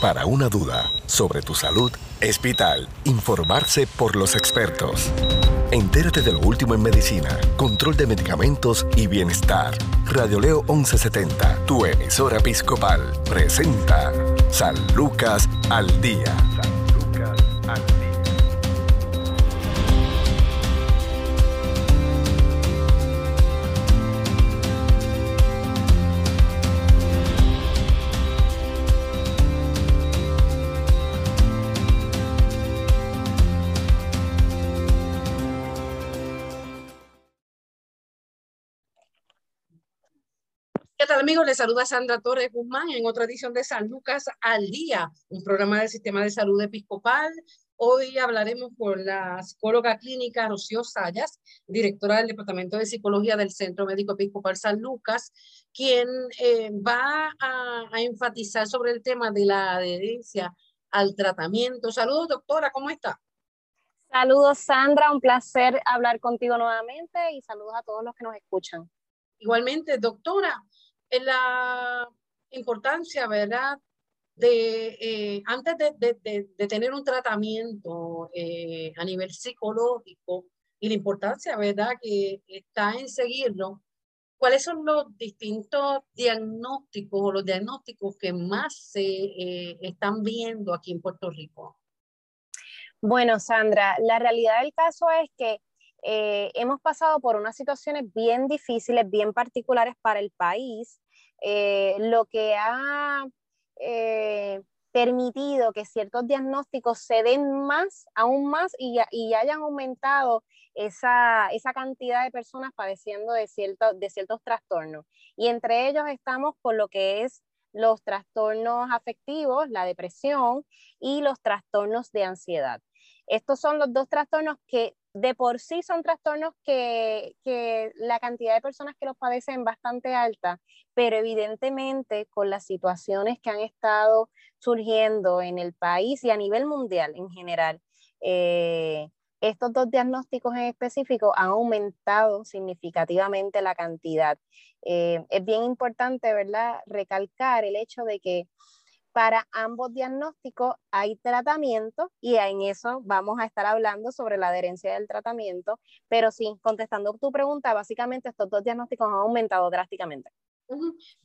Para una duda sobre tu salud, Hospital. Informarse por los expertos. Entérate de lo último en medicina, control de medicamentos y bienestar. Radio Leo 1170, tu emisora episcopal, presenta San Lucas al Día. Amigos? Les saluda Sandra Torres Guzmán en otra edición de San Lucas al Día, un programa del Sistema de Salud Episcopal. Hoy hablaremos con la psicóloga clínica Rocío Sayas, directora del Departamento de Psicología del Centro Médico Episcopal San Lucas, quien eh, va a, a enfatizar sobre el tema de la adherencia al tratamiento. Saludos, doctora, ¿cómo está? Saludos, Sandra, un placer hablar contigo nuevamente y saludos a todos los que nos escuchan. Igualmente, doctora, la importancia, ¿verdad? De, eh, antes de, tener un tratamiento eh, a nivel psicológico y la importancia, ¿verdad?, que está en seguirlo, ¿cuáles son los distintos diagnósticos o los diagnósticos que más se eh, están viendo aquí en Puerto Rico? Bueno, Sandra, la realidad del caso es que eh, hemos pasado por unas situaciones bien difíciles, bien particulares para el país, eh, lo que ha eh, permitido que ciertos diagnósticos se den más, aún más, y, y hayan aumentado esa, esa, cantidad de personas padeciendo de, cierto, de ciertos trastornos. Y entre ellos estamos con lo que es los trastornos afectivos, la depresión y los trastornos de ansiedad. Estos son los dos trastornos que de por sí son trastornos que, la cantidad de personas que los padecen es bastante alta, pero evidentemente con las situaciones que han estado surgiendo en el país y a nivel mundial en general, eh, estos dos diagnósticos en específico han aumentado significativamente la cantidad. Eh, es bien importante, ¿verdad?, recalcar el hecho de que para ambos diagnósticos hay tratamiento y en eso vamos a estar hablando sobre la adherencia del tratamiento, pero sí, contestando tu pregunta, básicamente estos dos diagnósticos han aumentado drásticamente.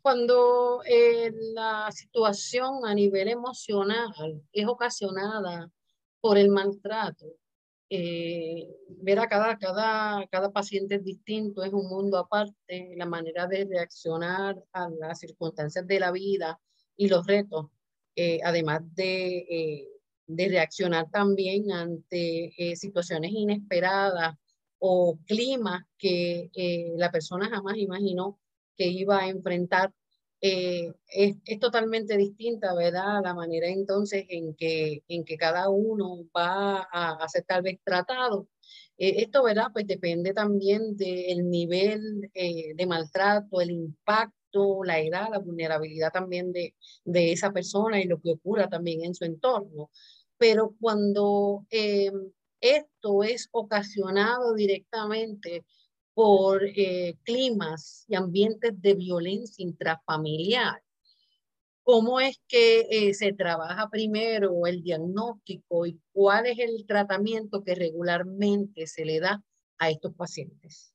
Cuando eh, la situación a nivel emocional es ocasionada por el maltrato, eh, ver a cada, cada, cada paciente es distinto, es un mundo aparte, la manera de reaccionar a las circunstancias de la vida y los retos eh, además de, eh, de, reaccionar también ante eh, situaciones inesperadas o climas que la persona jamás imaginó que iba a enfrentar. Es, es, totalmente distinta, ¿verdad? La manera entonces en que, en que cada uno va a, a ser tal vez tratado. esto, ¿verdad? Pues depende también del nivel de maltrato, el impacto la edad, la vulnerabilidad también de, de esa persona y lo que ocurra también en su entorno. Pero cuando eh, esto es ocasionado directamente por eh, climas y ambientes de violencia intrafamiliar, ¿cómo es que eh, se trabaja primero el diagnóstico y cuál es el tratamiento que regularmente se le da a estos pacientes?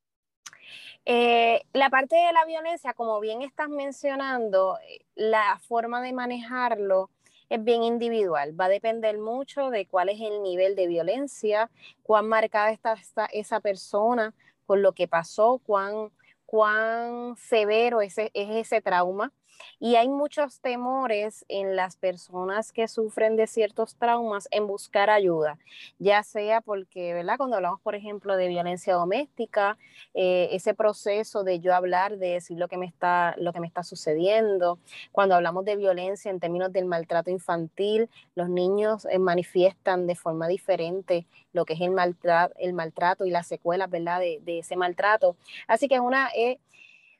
Eh, la parte de la violencia, como bien estás mencionando, eh, la forma de manejarlo es bien individual. Va a depender mucho de cuál es el nivel de violencia, cuán marcada está, esa persona con lo que pasó, cuán, cuán severo es ese trauma. Y hay muchos temores en las personas que sufren de ciertos traumas en buscar ayuda, ya sea porque, ¿verdad? Cuando hablamos, por ejemplo, de violencia doméstica, eh, ese proceso de yo hablar, de decir lo que, me está, lo que me está sucediendo, cuando hablamos de violencia en términos del maltrato infantil, los niños eh, manifiestan de forma diferente lo que es el maltrato, el maltrato y las secuelas, ¿verdad? De, de ese maltrato. Así que una... Eh,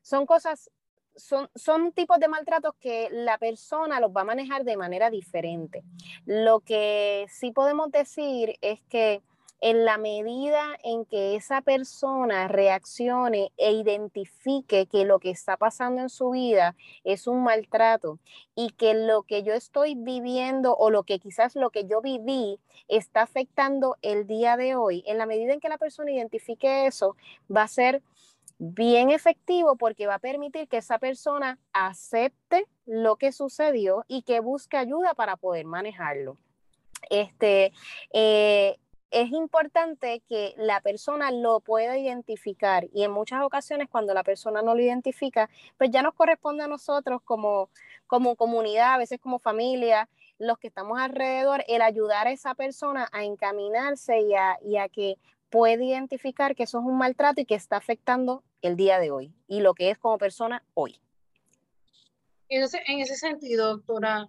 son cosas son, tipos de maltratos que la persona los va a manejar de manera diferente. Lo que sí podemos decir es que en la medida en que esa persona reaccione e identifique que lo que está pasando en su vida es un maltrato y que lo que yo estoy viviendo o lo que quizás lo que yo viví está afectando el día de hoy, en la medida en que la persona identifique eso, va a ser bien efectivo porque va a permitir que esa persona acepte lo que sucedió y que busque ayuda para poder manejarlo. Este, eh, es importante que la persona lo pueda identificar y en muchas ocasiones cuando la persona no lo identifica, pues ya nos corresponde a nosotros como, como comunidad, a veces como familia, los que estamos alrededor, el ayudar a esa persona a encaminarse y a, y a que pueda identificar que eso es un maltrato y que está afectando el día de hoy y lo que es como persona hoy. En ese, en ese sentido, doctora,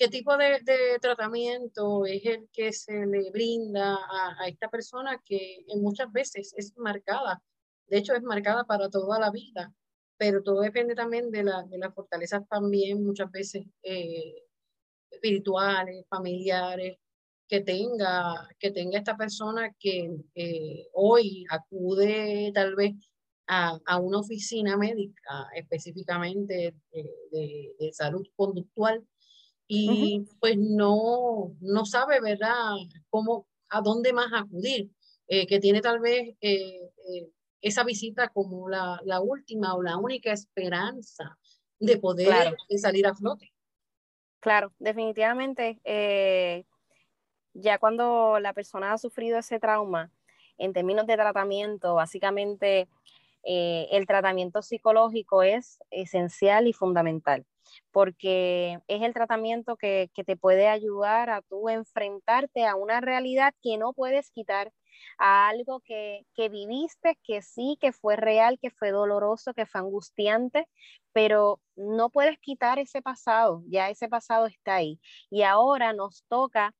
¿Qué tipo de, tratamiento es el que se le brinda a, esta persona que muchas veces es marcada? De hecho, es marcada para toda la vida, pero todo depende también de, la, de las fortalezas también muchas veces eh, espirituales, familiares, que tenga, que tenga esta persona que eh, hoy acude tal vez a, a, una oficina médica específicamente de, de salud conductual y pues no, no sabe, ¿verdad?, cómo, a dónde más acudir, eh, que tiene tal vez eh, eh, esa visita como la, la, última o la única esperanza de poder salir a flote. Claro, definitivamente, ya cuando la persona ha sufrido ese trauma, en términos de tratamiento, básicamente el tratamiento psicológico es esencial y fundamental porque es el tratamiento que, te puede ayudar a tú enfrentarte a una realidad que no puedes quitar, a algo que, que viviste, que sí, que fue real, que fue doloroso, que fue angustiante, pero no puedes quitar ese pasado, ya ese pasado está ahí. Y ahora nos toca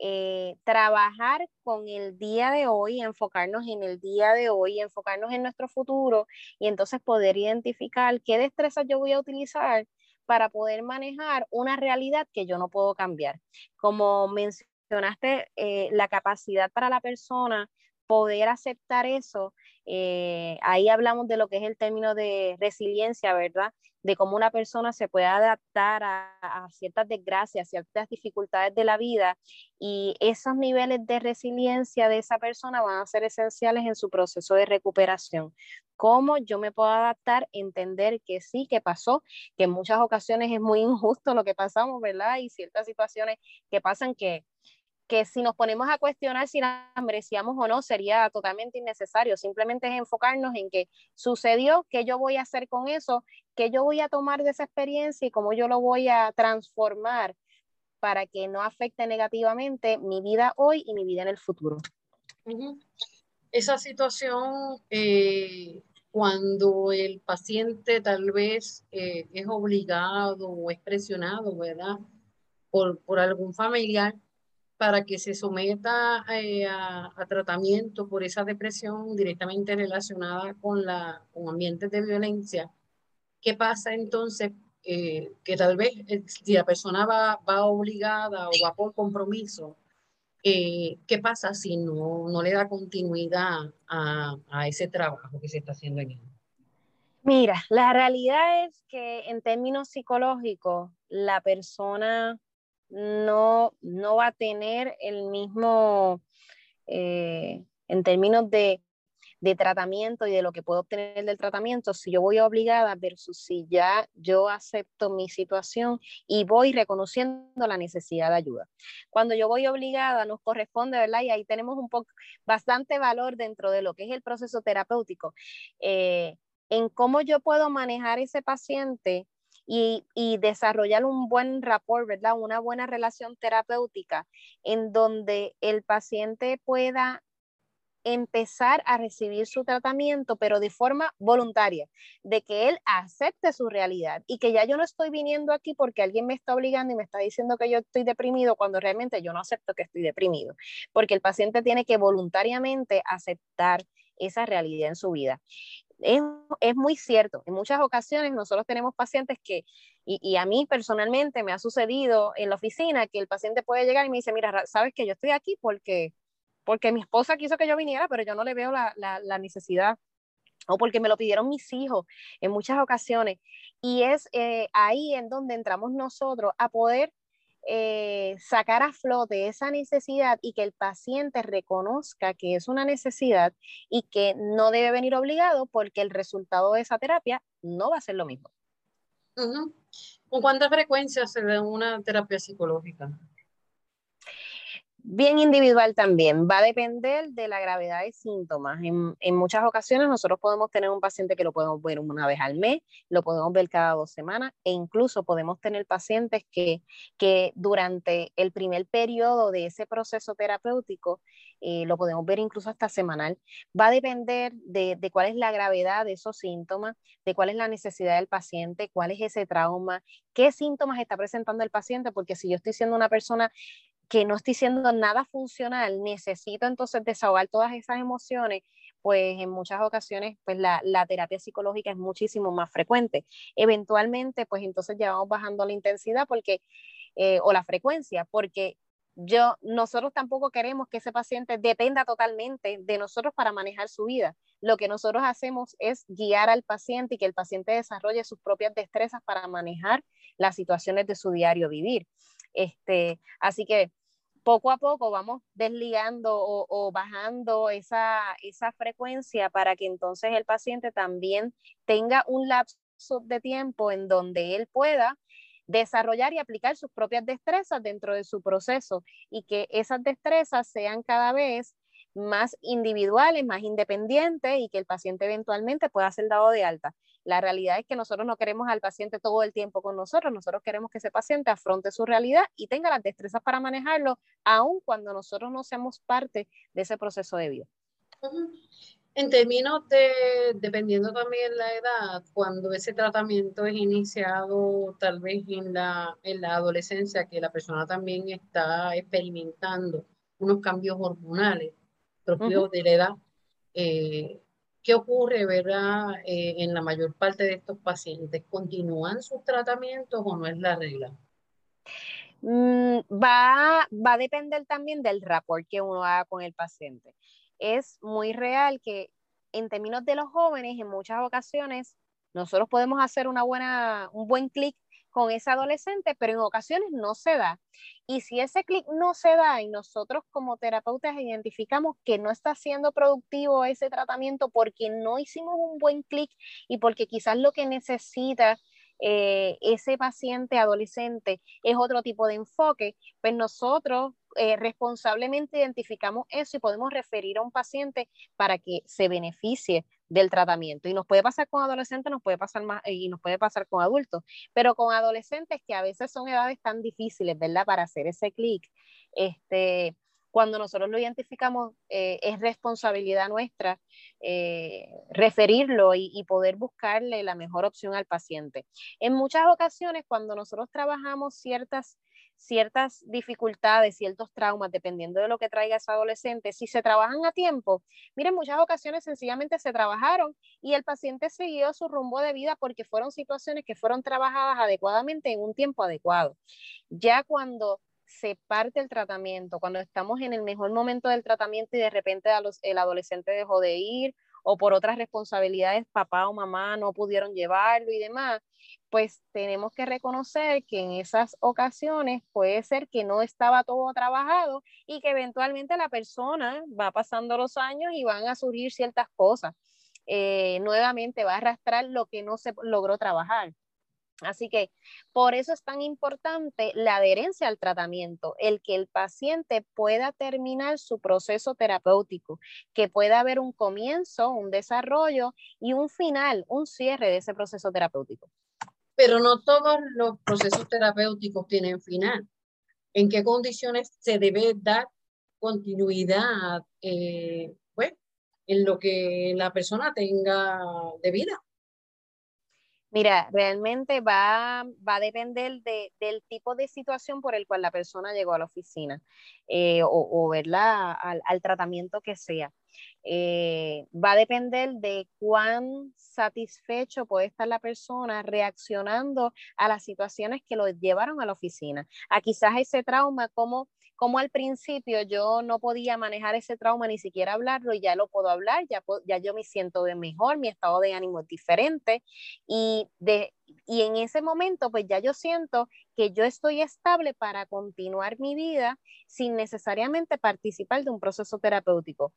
eh, trabajar con el día de hoy, enfocarnos en el día de hoy, enfocarnos en nuestro futuro y entonces poder identificar qué destrezas yo voy a utilizar para poder manejar una realidad que yo no puedo cambiar. Como mencionaste, eh, la capacidad para la persona poder aceptar eso, eh, ahí hablamos de lo que es el término de resiliencia, ¿verdad? De cómo una persona se puede adaptar a, ciertas desgracias, ciertas dificultades de la vida y esos niveles de resiliencia de esa persona van a ser esenciales en su proceso de recuperación cómo yo me puedo adaptar, entender que sí, que pasó, que en muchas ocasiones es muy injusto lo que pasamos, ¿verdad? Y ciertas situaciones que pasan que, que si nos ponemos a cuestionar si las merecíamos o no, sería totalmente innecesario. Simplemente es enfocarnos en que sucedió, qué yo voy a hacer con eso, qué yo voy a tomar de esa experiencia y cómo yo lo voy a transformar para que no afecte negativamente mi vida hoy y mi vida en el futuro. Esa situación eh, cuando el paciente tal vez eh, es obligado o es presionado, ¿verdad? Por, por algún familiar para que se someta eh, a, tratamiento por esa depresión directamente relacionada con, la, con ambientes de violencia. ¿Qué pasa entonces? Eh, que tal vez si la persona va, va obligada o va por compromiso, ¿qué pasa si no, no le da continuidad a, a, ese trabajo que se está haciendo en él? Mira, la realidad es que en términos psicológicos, la persona no, no va a tener el mismo, eh, en términos de, de tratamiento y de lo que puedo obtener del tratamiento si yo voy obligada versus si ya yo acepto mi situación y voy reconociendo la necesidad de ayuda. Cuando yo voy obligada nos corresponde, ¿verdad? Y ahí tenemos un poco, bastante valor dentro de lo que es el proceso terapéutico, eh, en cómo yo puedo manejar ese paciente y, desarrollar un buen rapport, ¿verdad? Una buena relación terapéutica en donde el paciente pueda empezar a recibir su tratamiento, pero de forma voluntaria, de que él acepte su realidad y que ya yo no estoy viniendo aquí porque alguien me está obligando y me está diciendo que yo estoy deprimido cuando realmente yo no acepto que estoy deprimido, porque el paciente tiene que voluntariamente aceptar esa realidad en su vida. Es, es muy cierto, en muchas ocasiones nosotros tenemos pacientes que, y, y, a mí personalmente me ha sucedido en la oficina que el paciente puede llegar y me dice, mira, sabes que yo estoy aquí porque porque mi esposa quiso que yo viniera, pero yo no le veo la, la, necesidad o porque me lo pidieron mis hijos en muchas ocasiones. Y es eh, ahí en donde entramos nosotros a poder eh, sacar a flote esa necesidad y que el paciente reconozca que es una necesidad y que no debe venir obligado porque el resultado de esa terapia no va a ser lo mismo. ¿Con cuánta frecuencia se da una terapia psicológica? Bien individual también, va a depender de la gravedad de síntomas. En, muchas ocasiones nosotros podemos tener un paciente que lo podemos ver una vez al mes, lo podemos ver cada dos semanas e incluso podemos tener pacientes que, que durante el primer periodo de ese proceso terapéutico eh, lo podemos ver incluso hasta semanal. Va a depender de, de cuál es la gravedad de esos síntomas, de cuál es la necesidad del paciente, cuál es ese trauma, qué síntomas está presentando el paciente, porque si yo estoy siendo una persona que no estoy siendo nada funcional, necesito entonces desahogar todas esas emociones, pues en muchas ocasiones pues la, terapia psicológica es muchísimo más frecuente. Eventualmente pues entonces ya vamos bajando la intensidad porque, eh, o la frecuencia, porque yo, nosotros tampoco queremos que ese paciente dependa totalmente de nosotros para manejar su vida. Lo que nosotros hacemos es guiar al paciente y que el paciente desarrolle sus propias destrezas para manejar las situaciones de su diario vivir. Este, así que poco a poco vamos desligando o, bajando esa, esa frecuencia para que entonces el paciente también tenga un lapso de tiempo en donde él pueda desarrollar y aplicar sus propias destrezas dentro de su proceso y que esas destrezas sean cada vez más individuales, más independientes y que el paciente eventualmente pueda ser dado de alta. La realidad es que nosotros no queremos al paciente todo el tiempo con nosotros, nosotros queremos que ese paciente afronte su realidad y tenga las destrezas para manejarlo, aun cuando nosotros no seamos parte de ese proceso de vida. En términos de, dependiendo también la edad, cuando ese tratamiento es iniciado tal vez en la, en la adolescencia, que la persona también está experimentando unos cambios hormonales, propios de la edad. Eh, ¿Qué ocurre, verdad, eh, en la mayor parte de estos pacientes? ¿Continúan sus tratamientos o no es la regla? Mm, va, va a depender también del rapport que uno haga con el paciente. Es muy real que en términos de los jóvenes, en muchas ocasiones, nosotros podemos hacer una buena, un buen clic con ese adolescente, pero en ocasiones no se da. Y si ese clic no se da y nosotros como terapeutas identificamos que no está siendo productivo ese tratamiento porque no hicimos un buen clic y porque quizás lo que necesita eh, ese paciente adolescente es otro tipo de enfoque, pues nosotros eh, responsablemente identificamos eso y podemos referir a un paciente para que se beneficie del tratamiento. Y nos puede pasar con adolescentes, nos puede pasar más y nos puede pasar con adultos, pero con adolescentes que a veces son edades tan difíciles, ¿verdad? Para hacer ese clic, este, cuando nosotros lo identificamos, eh, es responsabilidad nuestra eh, referirlo y, poder buscarle la mejor opción al paciente. En muchas ocasiones, cuando nosotros trabajamos ciertas ciertas dificultades, ciertos traumas, dependiendo de lo que traiga ese adolescente, si se trabajan a tiempo, miren, muchas ocasiones sencillamente se trabajaron y el paciente siguió su rumbo de vida porque fueron situaciones que fueron trabajadas adecuadamente en un tiempo adecuado. Ya cuando se parte el tratamiento, cuando estamos en el mejor momento del tratamiento y de repente el adolescente dejó de ir o por otras responsabilidades papá o mamá no pudieron llevarlo y demás, pues tenemos que reconocer que en esas ocasiones puede ser que no estaba todo trabajado y que eventualmente la persona va pasando los años y van a surgir ciertas cosas. Eh, nuevamente va a arrastrar lo que no se logró trabajar. Así que por eso es tan importante la adherencia al tratamiento, el que el paciente pueda terminar su proceso terapéutico, que pueda haber un comienzo, un desarrollo y un final, un cierre de ese proceso terapéutico. Pero no todos los procesos terapéuticos tienen final. ¿En qué condiciones se debe dar continuidad eh, pues, en lo que la persona tenga de vida? Mira, realmente va, va a depender del tipo de situación por el cual la persona llegó a la oficina eh, o, verla al, tratamiento que sea. Eh, va a depender de cuán satisfecho puede estar la persona reaccionando a las situaciones que lo llevaron a la oficina, a quizás ese trauma, cómo, como al principio yo no podía manejar ese trauma, ni siquiera hablarlo, y ya lo puedo hablar, ya, ya yo me siento de mejor, mi estado de ánimo es diferente, y, de, y en ese momento pues ya yo siento que yo estoy estable para continuar mi vida sin necesariamente participar de un proceso terapéutico.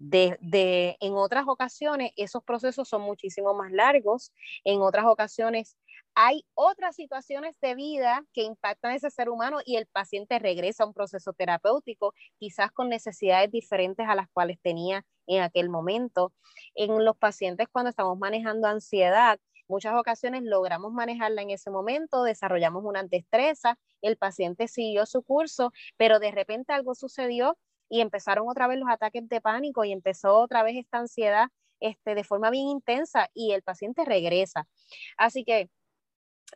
De, de, en otras ocasiones esos procesos son muchísimo más largos, en otras ocasiones hay otras situaciones de vida que impactan a ese ser humano y el paciente regresa a un proceso terapéutico, quizás con necesidades diferentes a las cuales tenía en aquel momento. En los pacientes cuando estamos manejando ansiedad, muchas ocasiones logramos manejarla en ese momento, desarrollamos una destreza, el paciente siguió su curso, pero de repente algo sucedió y empezaron otra vez los ataques de pánico y empezó otra vez esta ansiedad este, de forma bien intensa y el paciente regresa. Así que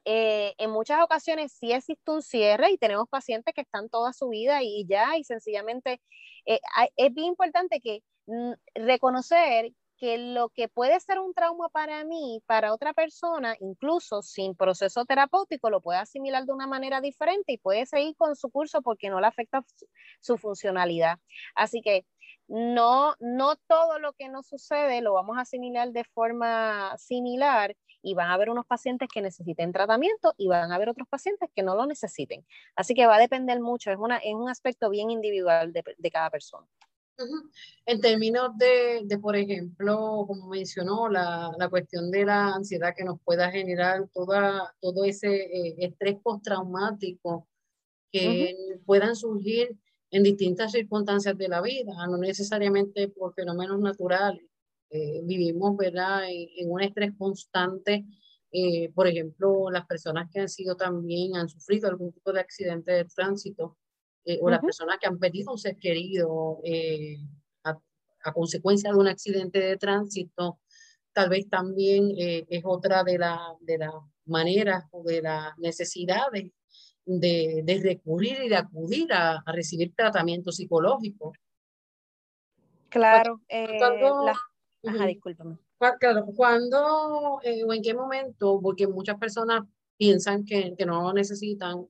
eh, en muchas ocasiones sí existe un cierre y tenemos pacientes que están toda su vida y, ya, y sencillamente eh, es bien importante que mm, reconocer que lo que puede ser un trauma para mí, para otra persona, incluso sin proceso terapéutico, lo puede asimilar de una manera diferente y puede seguir con su curso porque no le afecta su funcionalidad. Así que no, no todo lo que nos sucede lo vamos a asimilar de forma similar y van a haber unos pacientes que necesiten tratamiento y van a haber otros pacientes que no lo necesiten. Así que va a depender mucho, es, una, es un aspecto bien individual de, de cada persona. En términos de, de, por ejemplo, como mencionó, la, la, cuestión de la ansiedad que nos pueda generar toda, todo ese eh, estrés postraumático que puedan surgir en distintas circunstancias de la vida, no necesariamente por fenómenos naturales. Eh, vivimos ¿verdad? En, un estrés constante. Eh, por ejemplo, las personas que han sido también, han sufrido algún tipo de accidente de tránsito, eh, o las personas que han perdido un ser querido a, a, consecuencia de un accidente de tránsito, tal vez también es otra de, la, de las maneras o de las necesidades de, de recurrir y de acudir a, a recibir tratamiento psicológico. Claro. Eh, Ajá, discúlpame. Claro, ¿cuándo eh, o en qué momento? Porque muchas personas piensan que, que no lo necesitan,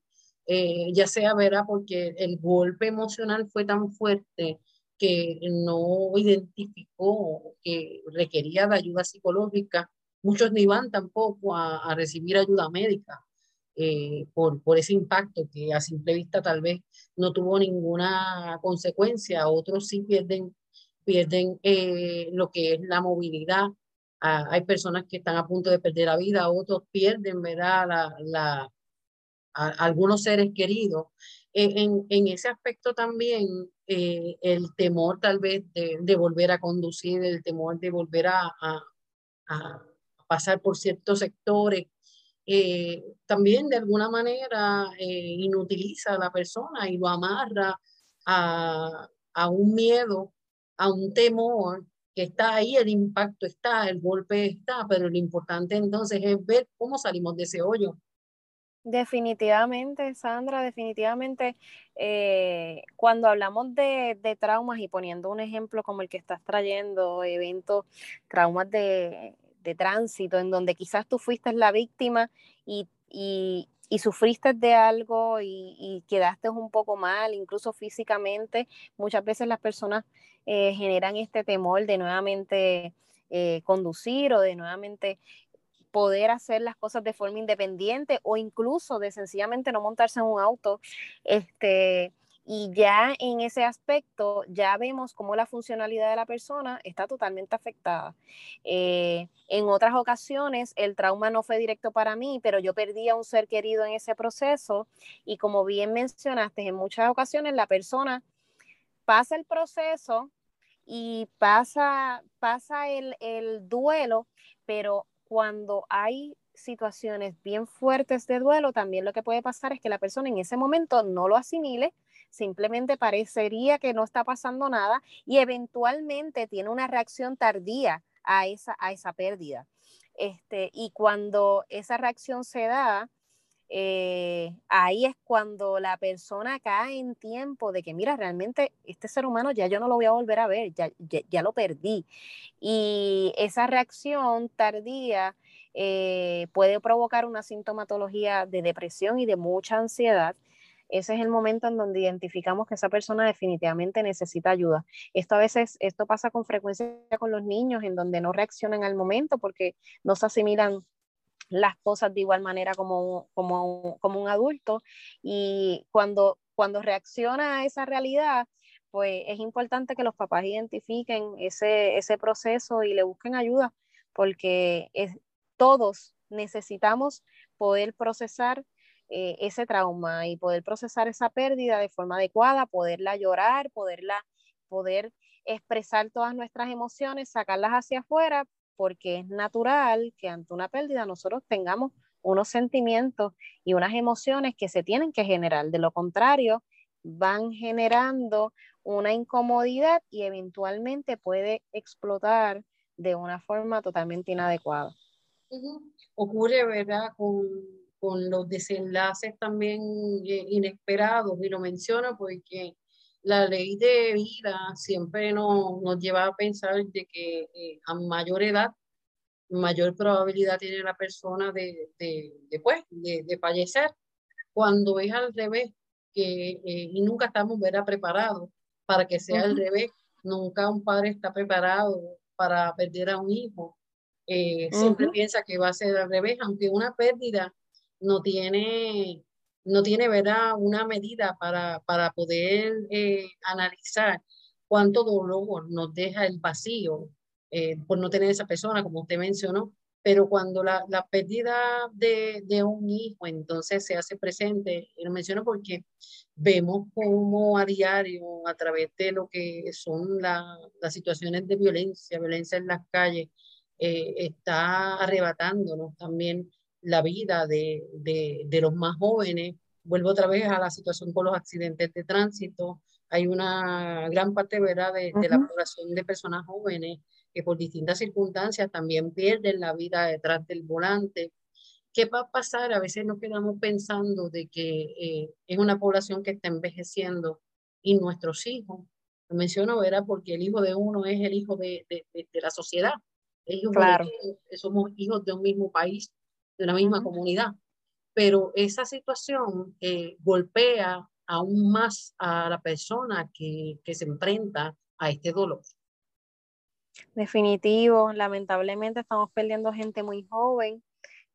eh, ya sea, ¿verdad? Porque el golpe emocional fue tan fuerte que no identificó que requería de ayuda psicológica. Muchos ni van tampoco a, a recibir ayuda médica. Eh, por, por ese impacto que a simple vista tal vez no tuvo ninguna consecuencia. Otros sí pierden, pierden eh, lo que es la movilidad. Ah, hay personas que están a punto de perder la vida, otros pierden, ¿verdad? La, la, algunos seres queridos. E, en, en, ese aspecto también eh, el temor tal vez de, volver a conducir, el temor de volver a, a, a pasar por ciertos sectores eh, también de alguna manera inutiliza a la persona y lo amarra a, a, un miedo, a un temor que está ahí, el impacto está, el golpe está, pero lo importante entonces es ver cómo salimos de ese hoyo. Definitivamente, Sandra, definitivamente, eh, cuando hablamos de, de, traumas y poniendo un ejemplo como el que estás trayendo, eventos, traumas de, de tránsito, en donde quizás tú fuiste la víctima y, y, y sufriste de algo y, quedaste un poco mal, incluso físicamente, muchas veces las personas eh, generan este temor de nuevamente eh, conducir o de nuevamente poder hacer las cosas de forma independiente o incluso de sencillamente no montarse en un auto. Este, y ya en ese aspecto, ya vemos cómo la funcionalidad de la persona está totalmente afectada. Eh, en otras ocasiones, el trauma no fue directo para mí, pero yo perdí a un ser querido en ese proceso. Y como bien mencionaste, en muchas ocasiones la persona pasa el proceso y pasa, pasa el, el duelo, pero cuando hay situaciones bien fuertes de duelo, también lo que puede pasar es que la persona en ese momento no lo asimile simplemente parecería que no está pasando nada y eventualmente tiene una reacción tardía a esa, a esa pérdida. Este, y cuando esa reacción se da, eh, ahí es cuando la persona cae en tiempo de que, mira, realmente este ser humano ya yo no lo voy a volver a ver, ya, ya, lo perdí. Y esa reacción tardía eh, puede provocar una sintomatología de depresión y de mucha ansiedad ese es el momento en donde identificamos que esa persona definitivamente necesita ayuda. Esto a veces, esto pasa con frecuencia con los niños, en donde no reaccionan al momento porque no se asimilan las cosas de igual manera como, como, como un adulto. Y cuando, cuando reacciona a esa realidad, pues es importante que los papás identifiquen ese, ese proceso y le busquen ayuda, porque todos necesitamos poder procesar eh, ese trauma y poder procesar esa pérdida de forma adecuada, poderla llorar, poderla, poder expresar todas nuestras emociones, sacarlas hacia afuera, porque es natural que ante una pérdida nosotros tengamos unos sentimientos y unas emociones que se tienen que generar. De lo contrario, van generando una incomodidad y eventualmente puede explotar de una forma totalmente inadecuada. Ocurre, ¿verdad? Con con los desenlaces también eh, inesperados, y lo menciono porque la ley de vida siempre nos, nos lleva a pensar de que eh, a mayor edad, mayor probabilidad tiene la persona de, de, de, pues, de, fallecer, cuando es al revés, que, eh, y nunca estamos ¿verdad? preparados para que sea al revés, nunca un padre está preparado para perder a un hijo, siempre piensa que va a ser al revés, aunque una pérdida no tiene, no tiene ¿verdad? una medida para, para poder eh, analizar cuánto dolor nos deja el vacío eh, por no tener esa persona, como usted mencionó. Pero cuando la, la pérdida de, de, un hijo entonces se hace presente, lo menciono porque vemos como a diario, a través de lo que son las situaciones de violencia, violencia en las calles, eh, está arrebatándonos también la vida de, de, los más jóvenes. Vuelvo otra vez a la situación con los accidentes de tránsito. Hay una gran parte ¿verdad? De, de la población de personas jóvenes que por distintas circunstancias también pierden la vida detrás del volante. ¿Qué va a pasar? A veces nos quedamos pensando de que eh, es una población que está envejeciendo y nuestros hijos, lo menciono, era porque el hijo de uno es el hijo de, de, de la sociedad. Ellos claro. somos hijos de un mismo país, de una misma comunidad. Pero esa situación eh, golpea aún más a la persona que, que se enfrenta a este dolor. Definitivo, lamentablemente estamos perdiendo gente muy joven.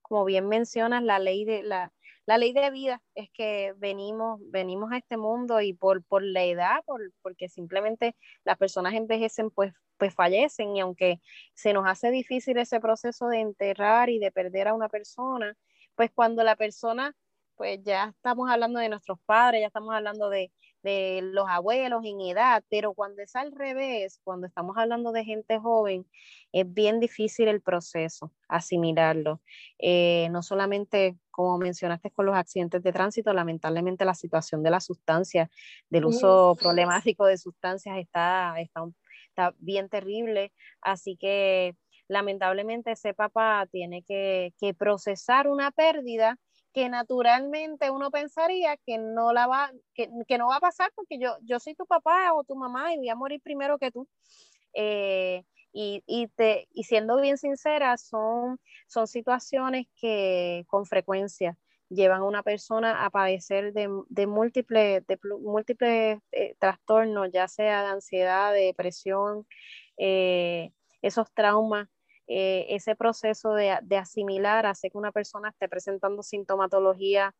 Como bien mencionas, la ley de la, la ley de vida es que venimos, venimos a este mundo y por, por la edad, por, porque simplemente las personas envejecen, pues pues fallecen y aunque se nos hace difícil ese proceso de enterrar y de perder a una persona, pues cuando la persona, pues ya estamos hablando de nuestros padres, ya estamos hablando de, de los abuelos en edad, pero cuando es al revés, cuando estamos hablando de gente joven, es bien difícil el proceso, asimilarlo. Eh, no solamente, como mencionaste con los accidentes de tránsito, lamentablemente la situación de la sustancia, del uso problemático de sustancias está, está está bien terrible, así que lamentablemente ese papá tiene que, procesar una pérdida que naturalmente uno pensaría que no la va, que, no va a pasar porque yo, yo soy tu papá o tu mamá y voy a morir primero que tú. Eh, y, y, te, y siendo bien sincera, son, son situaciones que con frecuencia llevan a una persona a padecer de, múltiples eh, trastornos, ya sea de ansiedad, de depresión, eh, esos traumas, eh, ese proceso de, de, asimilar hace que una persona esté presentando sintomatología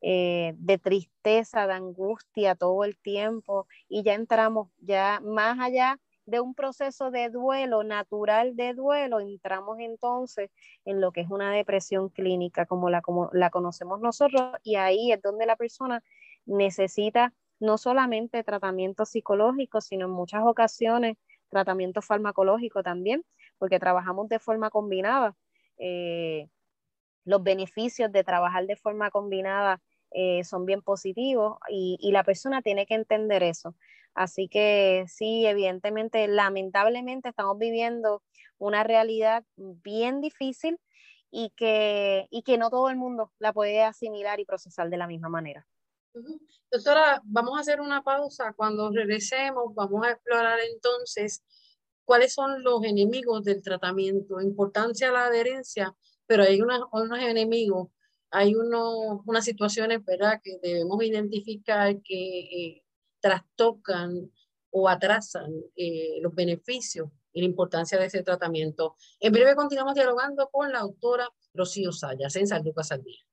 de tristeza, de angustia todo el tiempo y ya entramos ya más allá de un proceso de duelo, natural de duelo, entramos entonces en lo que es una depresión clínica como la, como la conocemos nosotros y ahí es donde la persona necesita no solamente tratamiento psicológico, sino en muchas ocasiones tratamiento farmacológico también, porque trabajamos de forma combinada. Eh, los beneficios de trabajar de forma combinada eh, son bien positivos y, y, la persona tiene que entender eso. Así que sí, evidentemente, lamentablemente estamos viviendo una realidad bien difícil y que, y que no todo el mundo la puede asimilar y procesar de la misma manera. Doctora, vamos a hacer una pausa. Cuando regresemos, vamos a explorar entonces cuáles son los enemigos del tratamiento, importancia de la adherencia, pero hay unos, unos enemigos hay uno, unas situaciones, ¿verdad?, que debemos identificar que eh, trastocan o atrasan eh, los beneficios y la importancia de ese tratamiento. En breve continuamos dialogando con la autora Rocío Sayas en Salud al Día.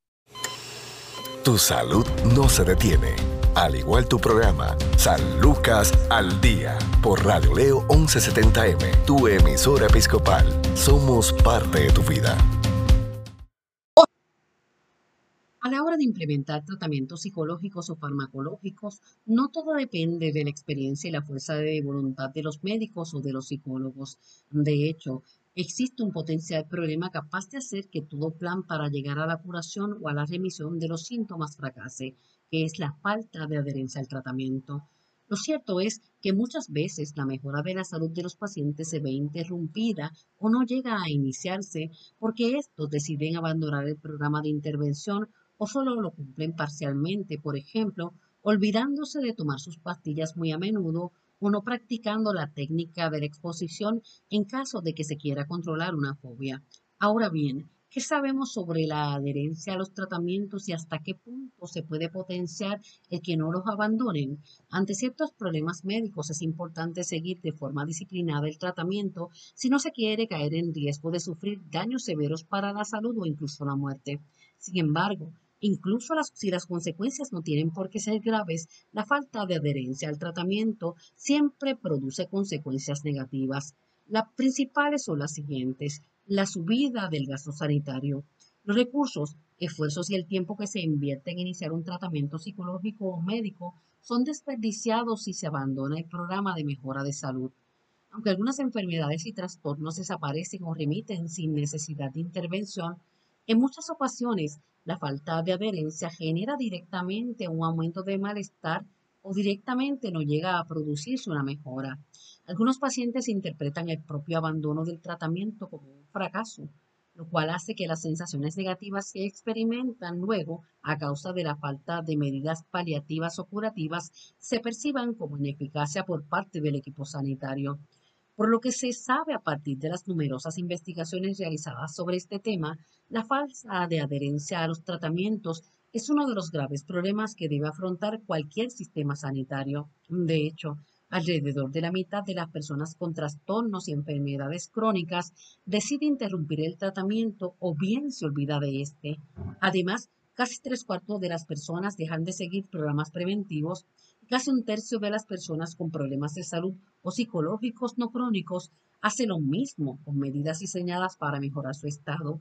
Tu salud no se detiene, al igual tu programa San Lucas al Día por Radio Leo 1170M, tu emisora episcopal. Somos parte de tu vida. Implementar tratamientos psicológicos o farmacológicos, no todo depende de la experiencia y la fuerza de voluntad de los médicos o de los psicólogos. De hecho, existe un potencial problema capaz de hacer que todo plan para llegar a la curación o a la remisión de los síntomas fracase, que es la falta de adherencia al tratamiento. Lo cierto es que muchas veces la mejora de la salud de los pacientes se ve interrumpida o no llega a iniciarse porque estos deciden abandonar el programa de intervención o solo lo cumplen parcialmente, por ejemplo, olvidándose de tomar sus pastillas muy a menudo o no practicando la técnica de la exposición en caso de que se quiera controlar una fobia. Ahora bien, ¿qué sabemos sobre la adherencia a los tratamientos y hasta qué punto se puede potenciar el que no los abandonen? Ante ciertos problemas médicos es importante seguir de forma disciplinada el tratamiento si no se quiere caer en riesgo de sufrir daños severos para la salud o incluso la muerte. Sin embargo, Incluso si las consecuencias no tienen por qué ser graves, la falta de adherencia al tratamiento siempre produce consecuencias negativas. Las principales son las siguientes. La subida del gasto sanitario. Los recursos, esfuerzos y el tiempo que se invierte en iniciar un tratamiento psicológico o médico son desperdiciados si se abandona el programa de mejora de salud. Aunque algunas enfermedades y trastornos desaparecen o remiten sin necesidad de intervención, en muchas ocasiones la falta de adherencia genera directamente un aumento de malestar o directamente no llega a producirse una mejora. Algunos pacientes interpretan el propio abandono del tratamiento como un fracaso, lo cual hace que las sensaciones negativas que experimentan luego a causa de la falta de medidas paliativas o curativas se perciban como ineficacia por parte del equipo sanitario. Por lo que se sabe a partir de las numerosas investigaciones realizadas sobre este tema, la falsa de adherencia a los tratamientos es uno de los graves problemas que debe afrontar cualquier sistema sanitario. De hecho, alrededor de la mitad de las personas con trastornos y enfermedades crónicas decide interrumpir el tratamiento o bien se olvida de este. Además, casi tres cuartos de las personas dejan de seguir programas preventivos Casi un tercio de las personas con problemas de salud o psicológicos no crónicos hace lo mismo con medidas diseñadas para mejorar su estado.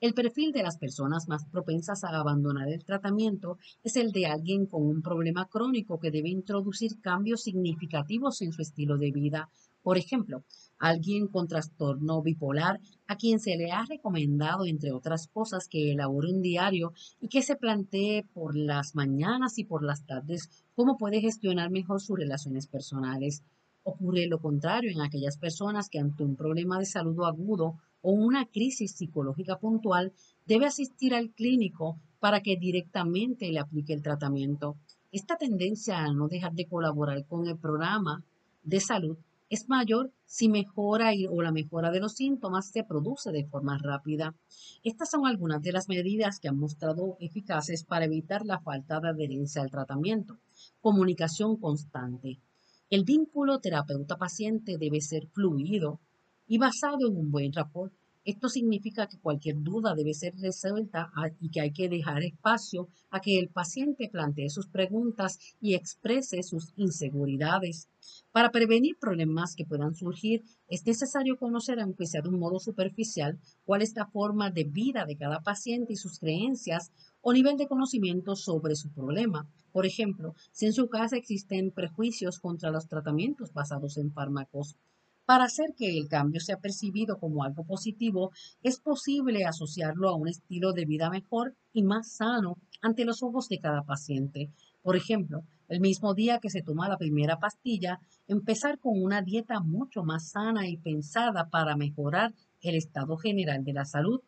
El perfil de las personas más propensas a abandonar el tratamiento es el de alguien con un problema crónico que debe introducir cambios significativos en su estilo de vida. Por ejemplo, alguien con trastorno bipolar a quien se le ha recomendado, entre otras cosas, que elabore un diario y que se plantee por las mañanas y por las tardes cómo puede gestionar mejor sus relaciones personales. Ocurre lo contrario en aquellas personas que ante un problema de salud agudo o una crisis psicológica puntual debe asistir al clínico para que directamente le aplique el tratamiento. Esta tendencia a no dejar de colaborar con el programa de salud es mayor si mejora o la mejora de los síntomas se produce de forma rápida. Estas son algunas de las medidas que han mostrado eficaces para evitar la falta de adherencia al tratamiento. Comunicación constante. El vínculo terapeuta-paciente debe ser fluido y basado en un buen rapport esto significa que cualquier duda debe ser resuelta y que hay que dejar espacio a que el paciente plantee sus preguntas y exprese sus inseguridades. Para prevenir problemas que puedan surgir, es necesario conocer, aunque sea de un modo superficial, cuál es la forma de vida de cada paciente y sus creencias o nivel de conocimiento sobre su problema. Por ejemplo, si en su casa existen prejuicios contra los tratamientos basados en fármacos, para hacer que el cambio sea percibido como algo positivo, es posible asociarlo a un estilo de vida mejor y más sano ante los ojos de cada paciente. Por ejemplo, el mismo día que se toma la primera pastilla, empezar con una dieta mucho más sana y pensada para mejorar el estado general de la salud.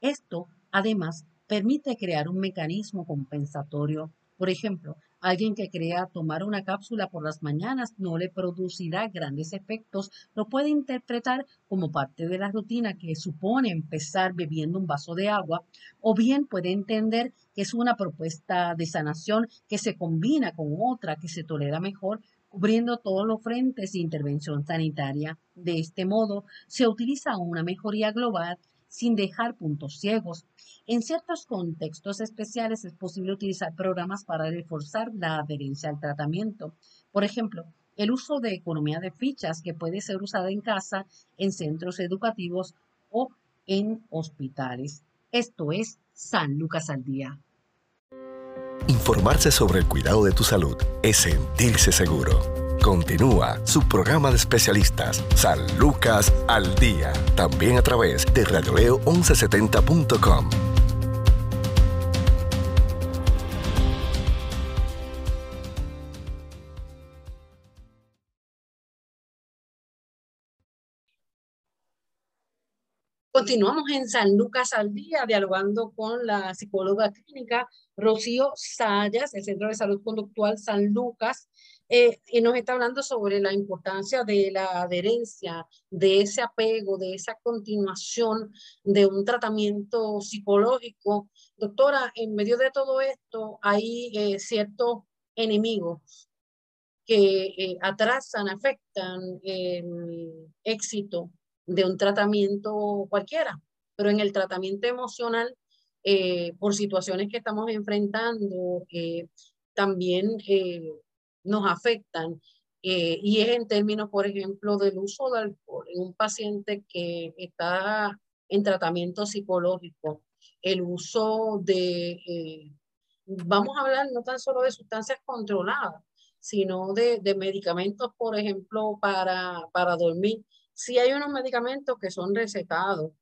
Esto, además, permite crear un mecanismo compensatorio Por ejemplo, Alguien que crea tomar una cápsula por las mañanas no le producirá grandes efectos, lo puede interpretar como parte de la rutina que supone empezar bebiendo un vaso de agua, o bien puede entender que es una propuesta de sanación que se combina con otra que se tolera mejor cubriendo todos los frentes de intervención sanitaria. De este modo, se utiliza una mejoría global sin dejar puntos ciegos. En ciertos contextos especiales es posible utilizar programas para reforzar la adherencia al tratamiento. Por ejemplo, el uso de economía de fichas que puede ser usada en casa, en centros educativos o en hospitales. Esto es San Lucas al Día. Informarse sobre el cuidado de tu salud es sentirse seguro. Continúa su programa de especialistas, San Lucas al Día, también a través de radioleo1170.com. Continuamos en San Lucas al Día, dialogando con la psicóloga clínica Rocío Sayas, del Centro de Salud Conductual San Lucas, eh, y nos está hablando sobre la importancia de la adherencia, de ese apego, de esa continuación de un tratamiento psicológico. Doctora, en medio de todo esto hay eh, ciertos enemigos que eh, atrasan, afectan el éxito de un tratamiento cualquiera, pero en el tratamiento emocional, por situaciones que estamos enfrentando, también nos afectan. Eh, y es en términos, por ejemplo, del uso de alcohol en un paciente que está en tratamiento psicológico, el uso de, eh, vamos a hablar no tan solo de sustancias controladas, sino de, medicamentos, por ejemplo, para, para dormir. Sí hay unos medicamentos que son recetados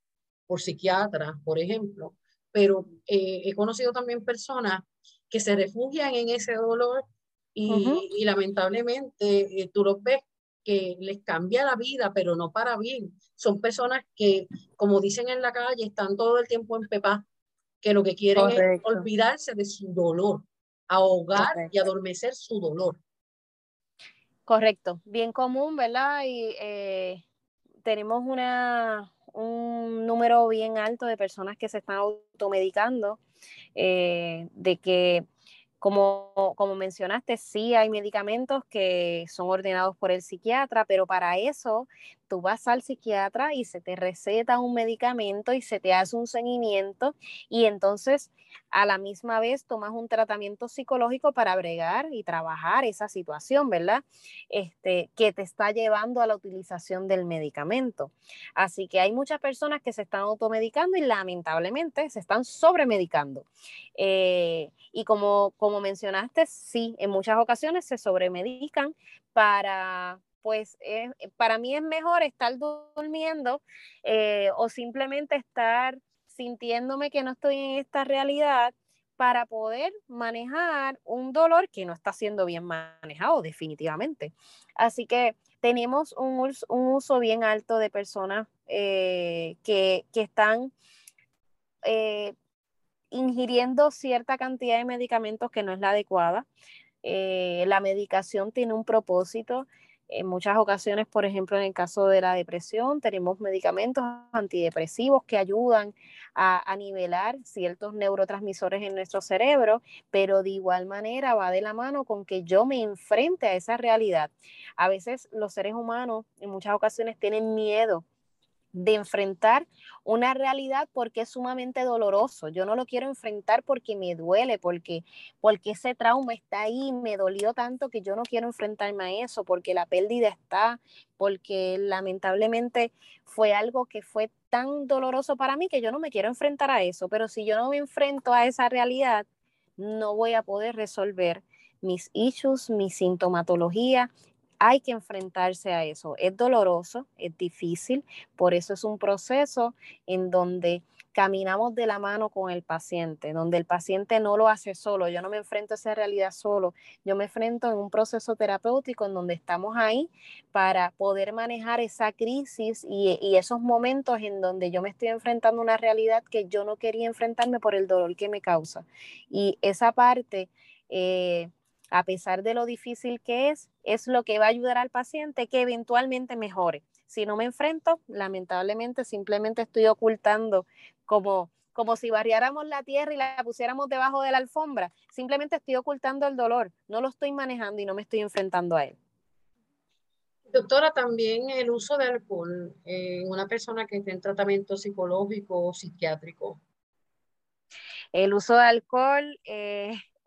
por psiquiatras, por ejemplo, pero eh, he conocido también personas que se refugian en ese dolor y, lamentablemente eh, tú los ves que les cambia la vida, pero no para bien. Son personas que, como dicen en la calle, están todo el tiempo en pepa, que lo que quieren es olvidarse de su dolor, ahogar y adormecer su dolor. Correcto, bien común, ¿verdad? Y eh, tenemos una, un número bien alto de personas que se están automedicando, eh, de que como, como mencionaste, sí hay medicamentos que son ordenados por el psiquiatra, pero para eso tú vas al psiquiatra y se te receta un medicamento y se te hace un seguimiento y entonces a la misma vez tomas un tratamiento psicológico para bregar y trabajar esa situación, ¿verdad? Este, que te está llevando a la utilización del medicamento. Así que hay muchas personas que se están automedicando y lamentablemente se están sobremedicando. Eh, y como, como mencionaste, sí, en muchas ocasiones se sobremedican para pues eh, para mí es mejor estar durmiendo eh, o simplemente estar sintiéndome que no estoy en esta realidad para poder manejar un dolor que no está siendo bien manejado definitivamente. Así que tenemos un, uso bien alto de personas eh, que, están ingiriendo cierta cantidad de medicamentos que no es la adecuada. la medicación tiene un propósito en muchas ocasiones, por ejemplo, en el caso de la depresión, tenemos medicamentos antidepresivos que ayudan a, nivelar ciertos neurotransmisores en nuestro cerebro, pero de igual manera va de la mano con que yo me enfrente a esa realidad. A veces los seres humanos en muchas ocasiones tienen miedo de enfrentar una realidad porque es sumamente doloroso. Yo no lo quiero enfrentar porque me duele, porque, porque ese trauma está ahí, me dolió tanto que yo no quiero enfrentarme a eso, porque la pérdida está, porque lamentablemente fue algo que fue tan doloroso para mí que yo no me quiero enfrentar a eso. Pero si yo no me enfrento a esa realidad, no voy a poder resolver mis issues, mi sintomatología hay que enfrentarse a eso. Es doloroso, es difícil, por eso es un proceso en donde caminamos de la mano con el paciente, donde el paciente no lo hace solo, yo no me enfrento a esa realidad solo, yo me enfrento en un proceso terapéutico en donde estamos ahí para poder manejar esa crisis y, esos momentos en donde yo me estoy enfrentando a una realidad que yo no quería enfrentarme por el dolor que me causa. Y esa parte eh, a pesar de lo difícil que es, es lo que va a ayudar al paciente que eventualmente mejore. Si no me enfrento, lamentablemente simplemente estoy ocultando como como si barriáramos la tierra y la pusiéramos debajo de la alfombra. Simplemente estoy ocultando el dolor, no lo estoy manejando y no me estoy enfrentando a él. Doctora, también el uso de alcohol en una persona que esté en tratamiento psicológico o psiquiátrico. El uso de alcohol,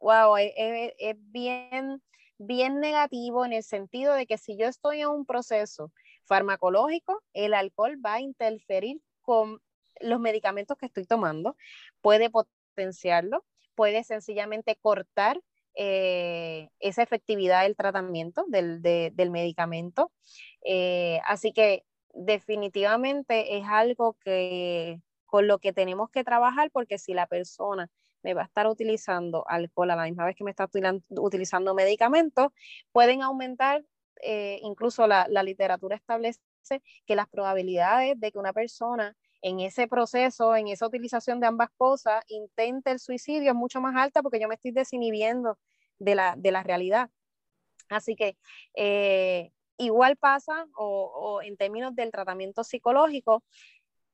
wow, es, bien, bien negativo en el sentido de que si yo estoy en un proceso farmacológico, el alcohol va a interferir con los medicamentos que estoy tomando, puede potenciarlo, puede sencillamente cortar eh, esa efectividad del tratamiento, del, medicamento. Eh, así que definitivamente es algo que con lo que tenemos que trabajar porque si la persona me va a estar utilizando alcohol a la misma vez que me está utilizando medicamentos, pueden aumentar, eh, incluso la, la literatura establece que las probabilidades de que una persona en ese proceso, en esa utilización de ambas cosas, intente el suicidio es mucho más alta porque yo me estoy desinhibiendo de la, de la realidad. Así que eh, igual pasa o, en términos del tratamiento psicológico,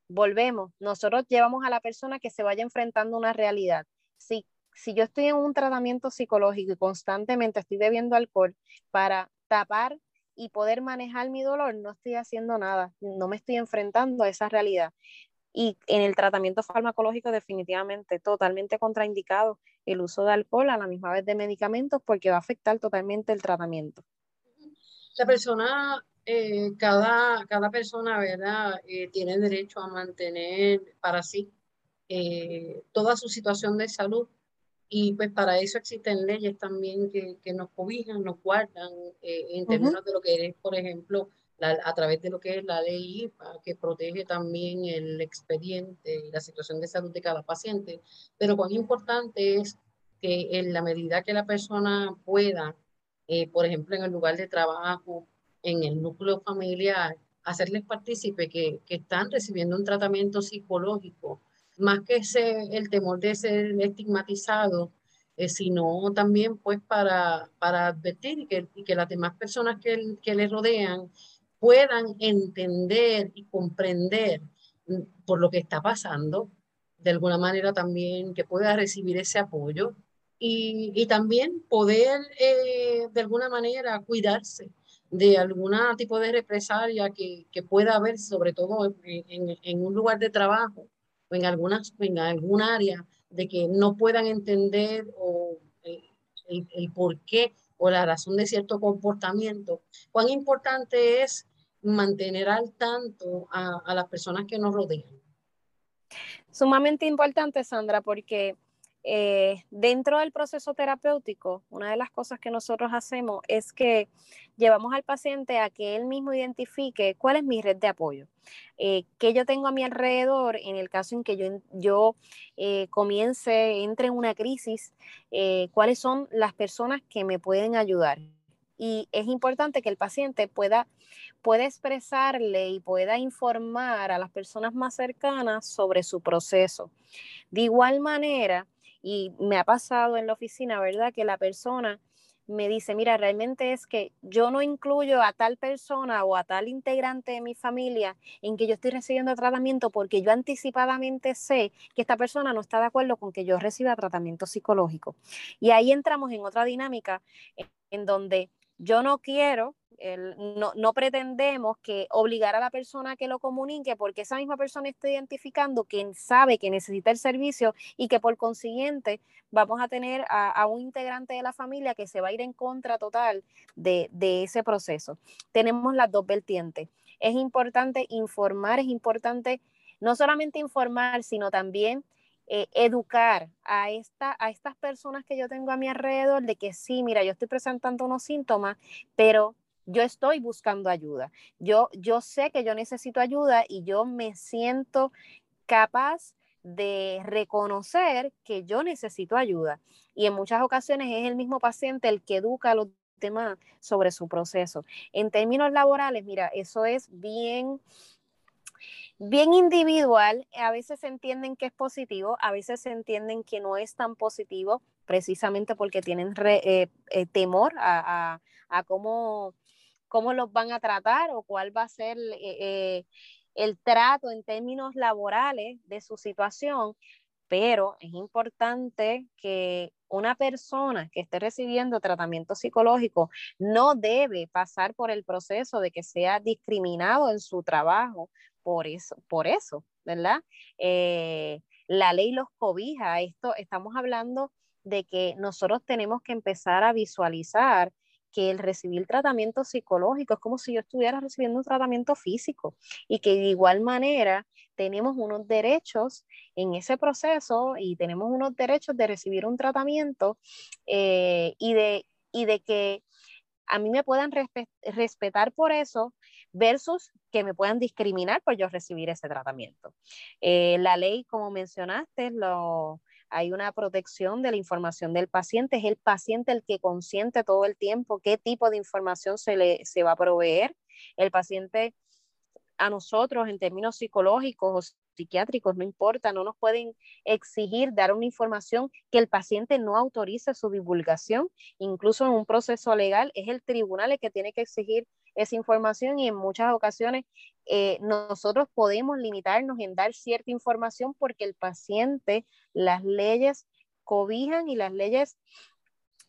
volvemos, nosotros llevamos a la persona que se vaya enfrentando una realidad. Si, si yo estoy en un tratamiento psicológico y constantemente estoy bebiendo alcohol para tapar y poder manejar mi dolor, no estoy haciendo nada, no me estoy enfrentando a esa realidad. Y en el tratamiento farmacológico definitivamente totalmente contraindicado el uso de alcohol a la misma vez de medicamentos porque va a afectar totalmente el tratamiento. La persona, eh, cada, cada persona, ¿verdad? Eh, tiene derecho a mantener para sí eh, toda su situación de salud y pues para eso existen leyes también que, que nos cobijan, nos guardan eh, en términos de lo que es, por ejemplo, a través de lo que es la ley IPA, que protege también el expediente y la situación de salud de cada paciente. Pero cuán importante es que en la medida que la persona pueda, eh, por ejemplo, en el lugar de trabajo, en el núcleo familiar, hacerles partícipe que, que están recibiendo un tratamiento psicológico más que ese, el temor de ser estigmatizado, eh, sino también pues para, para advertir y que, que las demás personas que, que le rodean puedan entender y comprender mm, por lo que está pasando, de alguna manera también que pueda recibir ese apoyo y, y también poder eh, de alguna manera cuidarse de algún tipo de represalia que, que pueda haber, sobre todo en, en, un lugar de trabajo, en, algunas, en algún área de que no puedan entender o eh, el, el, por qué o la razón de cierto comportamiento, cuán importante es mantener al tanto a, a las personas que nos rodean. Sumamente importante, Sandra, porque eh, dentro del proceso terapéutico, una de las cosas que nosotros hacemos es que llevamos al paciente a que él mismo identifique cuál es mi red de apoyo, eh, qué yo tengo a mi alrededor en el caso en que yo, yo eh, comience, entre en una crisis, cuáles son las personas que me pueden ayudar. Y es importante que el paciente pueda, pueda expresarle y pueda informar a las personas más cercanas sobre su proceso. De igual manera, y me ha pasado en la oficina, ¿verdad? Que la persona me dice, mira, realmente es que yo no incluyo a tal persona o a tal integrante de mi familia en que yo estoy recibiendo tratamiento porque yo anticipadamente sé que esta persona no está de acuerdo con que yo reciba tratamiento psicológico. Y ahí entramos en otra dinámica en donde yo no quiero no, pretendemos que obligar a la persona que lo comunique porque esa misma persona está identificando que sabe que necesita el servicio y que por consiguiente vamos a tener a, un integrante de la familia que se va a ir en contra total de, ese proceso. Tenemos las dos vertientes. Es importante informar, es importante no solamente informar, sino también eh, educar a, esta, a estas personas que yo tengo a mi alrededor de que sí, mira, yo estoy presentando unos síntomas, pero yo estoy buscando ayuda. Yo, yo sé que yo necesito ayuda y yo me siento capaz de reconocer que yo necesito ayuda. Y en muchas ocasiones es el mismo paciente el que educa a los demás sobre su proceso. En términos laborales, mira, eso es bien bien individual, a veces se entienden que es positivo, a veces se entienden que no es tan positivo, precisamente porque tienen eh, eh, temor a, cómo, cómo, los van a tratar o cuál va a ser eh, el trato en términos laborales de su situación, pero es importante que una persona que esté recibiendo tratamiento psicológico no debe pasar por el proceso de que sea discriminado en su trabajo por eso, por eso ¿verdad? la ley los cobija. Esto estamos hablando de que nosotros tenemos que empezar a visualizar que el recibir tratamiento psicológico es como si yo estuviera recibiendo un tratamiento físico y que de igual manera tenemos unos derechos en ese proceso y tenemos unos derechos de recibir un tratamiento eh, y, de, y de que a mí me puedan respetar por eso versus que me puedan discriminar por yo recibir ese tratamiento. Eh, la ley, como mencionaste, lo, hay una protección de la información del paciente, es el paciente el que consiente todo el tiempo qué tipo de información se le se va a proveer. El paciente a nosotros en términos psicológicos o psiquiátricos, no importa, no nos pueden exigir dar una información que el paciente no autorice su divulgación. Incluso en un proceso legal es el tribunal el que tiene que exigir esa información y en muchas ocasiones eh, nosotros podemos limitarnos en dar cierta información porque el paciente, las leyes cobijan y las leyes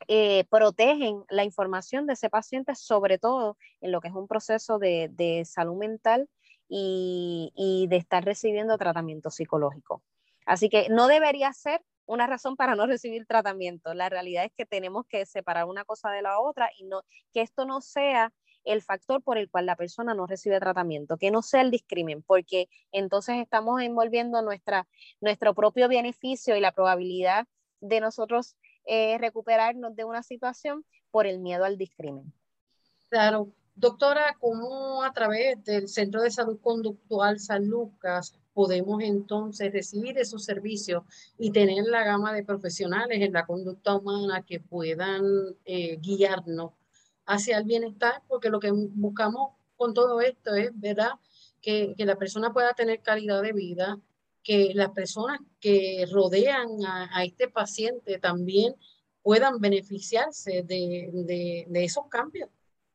eh, protegen la información de ese paciente, sobre todo en lo que es un proceso de, salud mental y, y, de estar recibiendo tratamiento psicológico. Así que no debería ser una razón para no recibir tratamiento. La realidad es que tenemos que separar una cosa de la otra y no, que esto no sea el factor por el cual la persona no recibe tratamiento, que no sea el discrimen, porque entonces estamos envolviendo nuestra, nuestro propio beneficio y la probabilidad de nosotros eh, recuperarnos de una situación por el miedo al discrimen. Claro. Doctora, ¿cómo a través del Centro de Salud Conductual San Lucas podemos entonces recibir esos servicios y tener la gama de profesionales en la conducta humana que puedan eh, guiarnos hacia el bienestar, porque lo que buscamos con todo esto es, ¿verdad? Que, que la persona pueda tener calidad de vida, que las personas que rodean a, este paciente también puedan beneficiarse de, de, de esos cambios.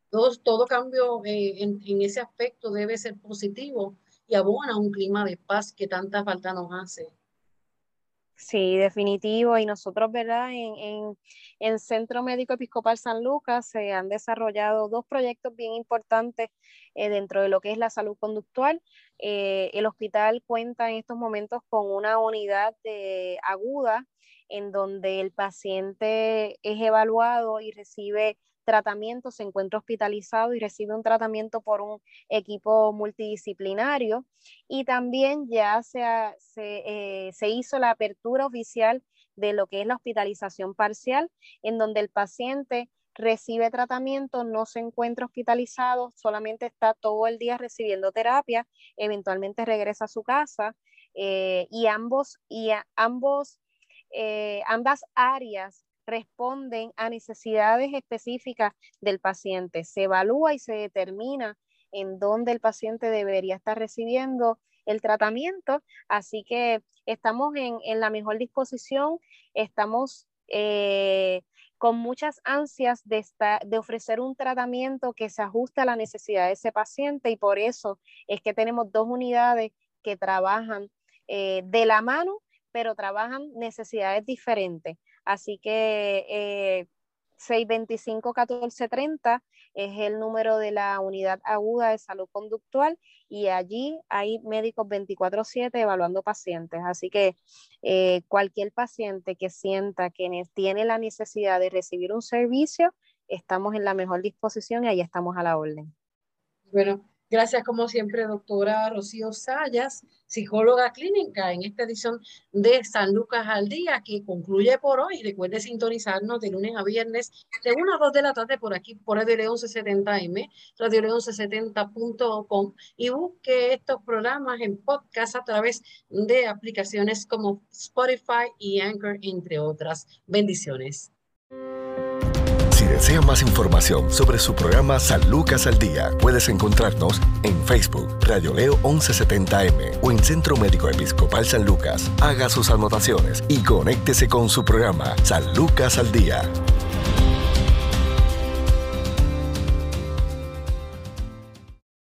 Todo, todo cambio eh, en, en, ese aspecto debe ser positivo y abona un clima de paz que tanta falta nos hace. Sí, definitivo. Y nosotros, ¿verdad? En, en, Centro Médico Episcopal San Lucas se han desarrollado dos proyectos bien importantes eh, dentro de lo que es la salud conductual. Eh, el hospital cuenta en estos momentos con una unidad de aguda en donde el paciente es evaluado y recibe tratamiento, se encuentra hospitalizado y recibe un tratamiento por un equipo multidisciplinario. Y también ya se, eh, se, hizo la apertura oficial de lo que es la hospitalización parcial, en donde el paciente recibe tratamiento, no se encuentra hospitalizado, solamente está todo el día recibiendo terapia, eventualmente regresa a su casa eh, y ambos, y ambos, eh, ambas áreas responden a necesidades específicas del paciente. Se evalúa y se determina en dónde el paciente debería estar recibiendo el tratamiento. Así que estamos en, la mejor disposición, estamos eh, con muchas ansias de, de ofrecer un tratamiento que se ajuste a la necesidad de ese paciente y por eso es que tenemos dos unidades que trabajan eh, de la mano, pero trabajan necesidades diferentes. Así que eh, 625-1430 es el número de la unidad aguda de salud conductual y allí hay médicos 24/7 evaluando pacientes. Así que eh, cualquier paciente que sienta que tiene la necesidad de recibir un servicio, estamos en la mejor disposición y ahí estamos a la orden. Bueno, Gracias, como siempre, doctora Rocío Sayas, psicóloga clínica, en esta edición de San Lucas al Día, que concluye por hoy. Recuerde sintonizarnos de lunes a viernes de 1 a 2 de la tarde por aquí, por Radio León 1170M, Radio León 1170.com y busque estos programas en podcast a través de aplicaciones como Spotify y Anchor, entre otras. Bendiciones. Si desea más información sobre su programa San Lucas al Día, puedes encontrarnos en Facebook, Radio Leo 1170M o en Centro Médico Episcopal San Lucas. Haga sus anotaciones y conéctese con su programa San Lucas al Día.